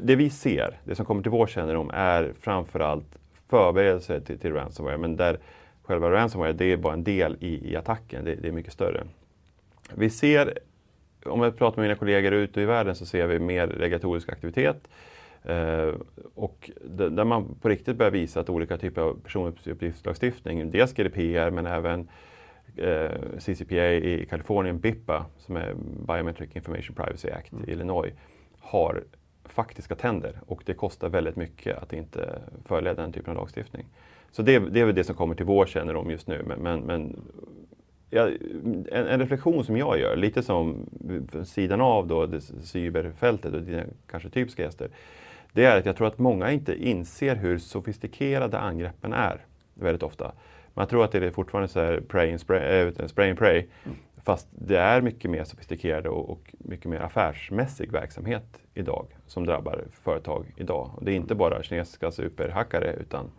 det vi ser, det som kommer till vår kännedom, är framförallt förberedelser till, till ransomware, men där själva ransomware, det är bara en del i, i attacken. Det, det, är mycket större. Vi ser, om jag pratar med mina kollegor ute i världen, så ser vi mer regulatorisk aktivitet. Eh, och där man på riktigt börjar visa att olika typer av personuppgiftslagstiftning, dels GDPR men även eh, CCPA i Kalifornien, BIPA, som är Biometric Information Privacy Act mm. i Illinois, har faktiska tänder och det kostar väldigt mycket att inte följa den typen av lagstiftning. Så det, det är väl det som kommer till vår kännedom just nu. Men, men, men ja, en, en, reflektion som jag gör, lite som sidan av då, det cyberfältet och dina kanske typiska gäster, det är att jag tror att många inte inser hur sofistikerade angreppen är väldigt ofta. Man tror att det är fortfarande så här pray and spray, äh, spray and pray. Mm. Fast det är mycket mer sofistikerade och, och, mycket mer affärsmässig verksamhet idag som drabbar företag idag. Och det är inte bara kinesiska superhackare utan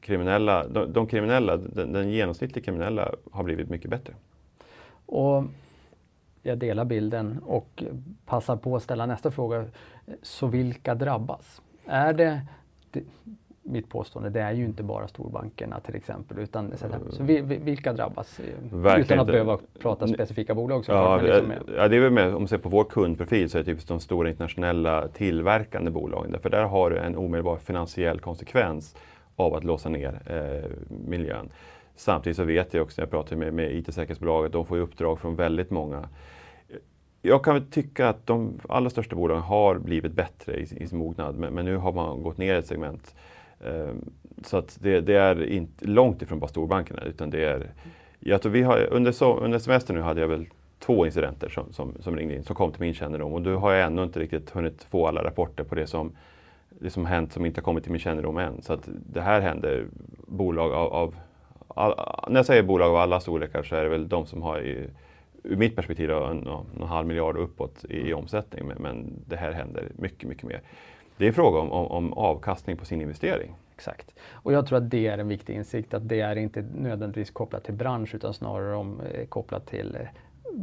kriminella, de, de kriminella, den, den genomsnittliga kriminella har blivit mycket bättre. Och jag delar bilden och passar på att ställa nästa fråga. Så vilka drabbas? Är det, mitt påstående, det är ju inte bara storbankerna till exempel. Utan, så vilka drabbas? Verkligen Utan att behöva prata specifika bolag Ja, liksom ja, det är väl med, om man ser på vår kundprofil så är det typ de stora internationella tillverkande bolagen. För där har du en omedelbar finansiell konsekvens av att låsa ner eh, miljön. Samtidigt så vet jag också när jag pratar med, med IT-säkerhetsbolaget, de får ju uppdrag från väldigt många. Jag kan väl tycka att de allra största bolagen har blivit bättre i, i sin mognad, men, men, nu har man gått ner ett segment. Ehm, så att det, det, är inte långt ifrån bara storbankerna, utan det är jag tror vi har, under, so, under semestern nu hade jag väl två incidenter som, som, som ringde in, som kom till min kännedom. Och då har jag ännu inte riktigt hunnit få alla rapporter på det som det som hänt som inte har kommit till min kännedom än. Så att det här händer bolag av, av all, när jag säger bolag av alla storlekar så är det väl de som har i, ur mitt perspektiv en, en halv miljard uppåt i, i omsättning. Men, men, det här händer mycket, mycket mer. Det är fråga om, om, om, avkastning på sin investering. Exakt. Och jag tror att det är en viktig insikt, att det är inte nödvändigtvis kopplat till bransch utan snarare om, eh, kopplat till eh,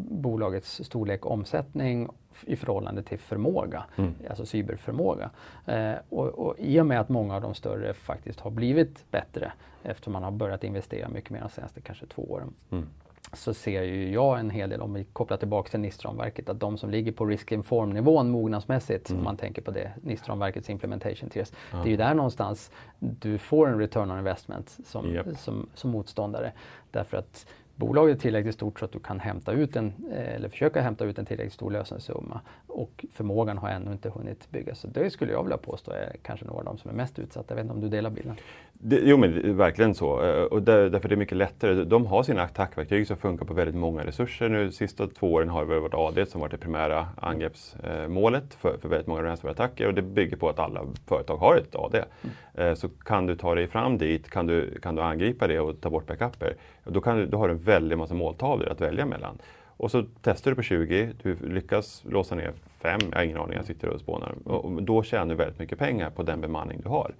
bolagets storlek och omsättning i förhållande till förmåga, mm. alltså cyberförmåga. Eh, och, och I och med att många av de större faktiskt har blivit bättre eftersom man har börjat investera mycket mer de senaste kanske två åren. Mm. Så ser ju jag en hel del, om vi kopplar tillbaka till NIST-ramverket, att de som ligger på risk inform-nivån mognadsmässigt, mm. om man tänker på det, NIST-ramverkets implementation tiers, mm. det är ju där någonstans du får en return on investment som, yep. som, som motståndare. Därför att bolaget är tillräckligt stort så att du kan hämta ut en, eh, eller försöka hämta ut en tillräckligt stor lösensumma och förmågan har ännu inte hunnit byggas. Så det skulle jag vilja påstå är kanske några av de som är mest utsatta. Jag vet inte om du delar bilden? Det, jo men verkligen så. Eh, och där, därför är det mycket lättare. De har sina attackverktyg som funkar på väldigt många resurser. Nu sista två åren har det varit AD som varit det primära angreppsmålet för, för väldigt många ransomware-attacker och det bygger på att alla företag har ett AD. Mm. Eh, så kan du ta dig fram dit, kan du, kan du angripa det och ta bort backuper, då, kan du, då har du en väldig massa måltavlor att välja mellan. Och så testar du på 20, du lyckas låsa ner 5, jag har ingen aning, jag sitter och spånar. Och då tjänar du väldigt mycket pengar på den bemanning du har.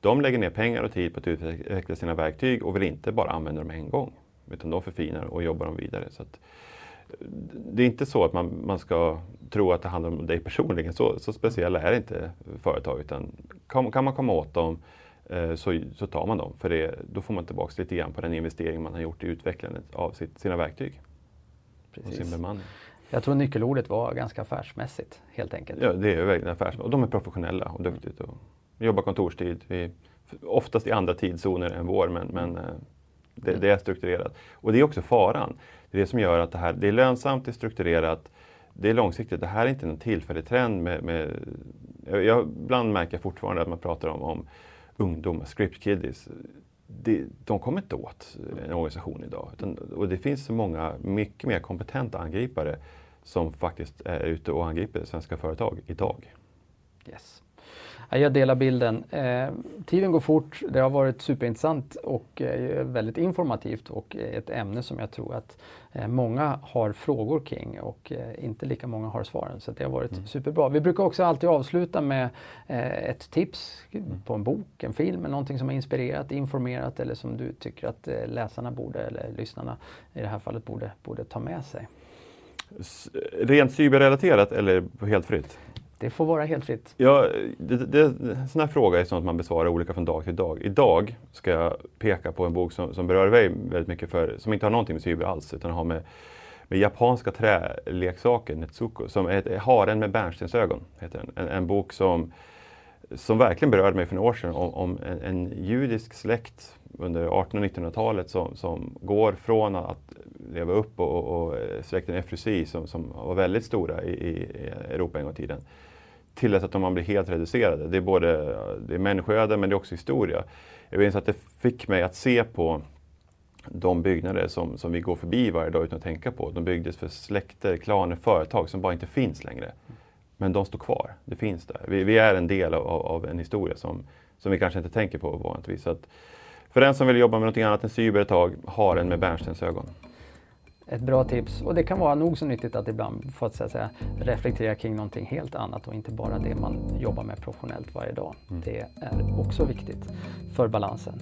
De lägger ner pengar och tid på att utveckla sina verktyg och vill inte bara använda dem en gång. Utan de förfinar och jobbar dem vidare. Så att, det är inte så att man, man ska tro att det handlar om dig personligen. Så, så speciella är inte företag. Utan kan, kan man komma åt dem så, så tar man dem. För det, då får man tillbaka lite grann på den investering man har gjort i utvecklandet av sitt, sina verktyg. Precis. Och sin bemanning. Jag tror nyckelordet var ganska affärsmässigt helt enkelt. Ja, det är verkligen affärsmässigt. Och de är professionella och duktigt. Och jobbar kontorstid. Vi, oftast i andra tidszoner än vår, men, men eh, det, det, är strukturerat. Och det är också faran. Det är det som gör att det här det är lönsamt, det är strukturerat, det är långsiktigt. Det här är inte någon tillfällig trend. Med, med jag, ibland märker jag fortfarande att man pratar om, om ungdomar, script kiddies. Det, de kommer inte åt en organisation idag. Utan, och det finns så många mycket mer kompetenta angripare som faktiskt är ute och angriper svenska företag idag. Yes. Jag delar bilden. Eh, tiden går fort. Det har varit superintressant och eh, väldigt informativt och ett ämne som jag tror att eh, många har frågor kring och eh, inte lika många har svaren. Så det har varit mm. superbra. Vi brukar också alltid avsluta med eh, ett tips mm. på en bok, en film, någonting som har inspirerat, informerat eller som du tycker att eh, läsarna borde, eller lyssnarna i det här fallet, borde, borde ta med sig. Rent cyberrelaterat eller helt fritt? Det får vara helt fritt. Ja, det, det, sån här fråga är sånt man besvarar olika från dag till dag. Idag ska jag peka på en bok som, som berör mig väldigt mycket, för, som inte har någonting med cyber alls, utan har med, med japanska träleksaker, Netsuko, som är Haren med bärnstensögon. Heter den. En, en bok som, som verkligen berörde mig för några år sedan om, om en, en, judisk släkt under 1800 och 1900-talet som, som går från att leva upp och, och, och släkten Efrusi som, som var väldigt stora i, i Europa en gång i tiden till dess att de blir helt reducerade. Det är både det är människoöden men det är också historia. Jag minns att det fick mig att se på de byggnader som, som vi går förbi varje dag utan att tänka på. De byggdes för släkter, klaner, företag som bara inte finns längre. Men de står kvar, det finns där. Vi, vi är en del av, av, en historia som, som vi kanske inte tänker på vanligtvis. Så att för den som vill jobba med något annat än cyber ett tag, ha den med bärnstensögon ett bra tips. Och det kan vara nog så nyttigt att ibland få att säga, reflektera kring någonting helt annat och inte bara det man jobbar med professionellt varje dag. Mm. Det är också viktigt för balansen.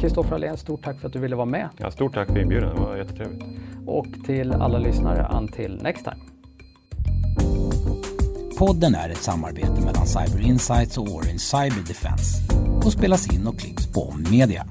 Kristoffer eh, Allén, stort tack för att du ville vara med. Ja, stort tack för inbjudan, det var jättetrevligt. Och till alla lyssnare, until next time. Podden är ett samarbete mellan Cyber Insights och Orange Cyber Defense och spelas in och klipps på Media.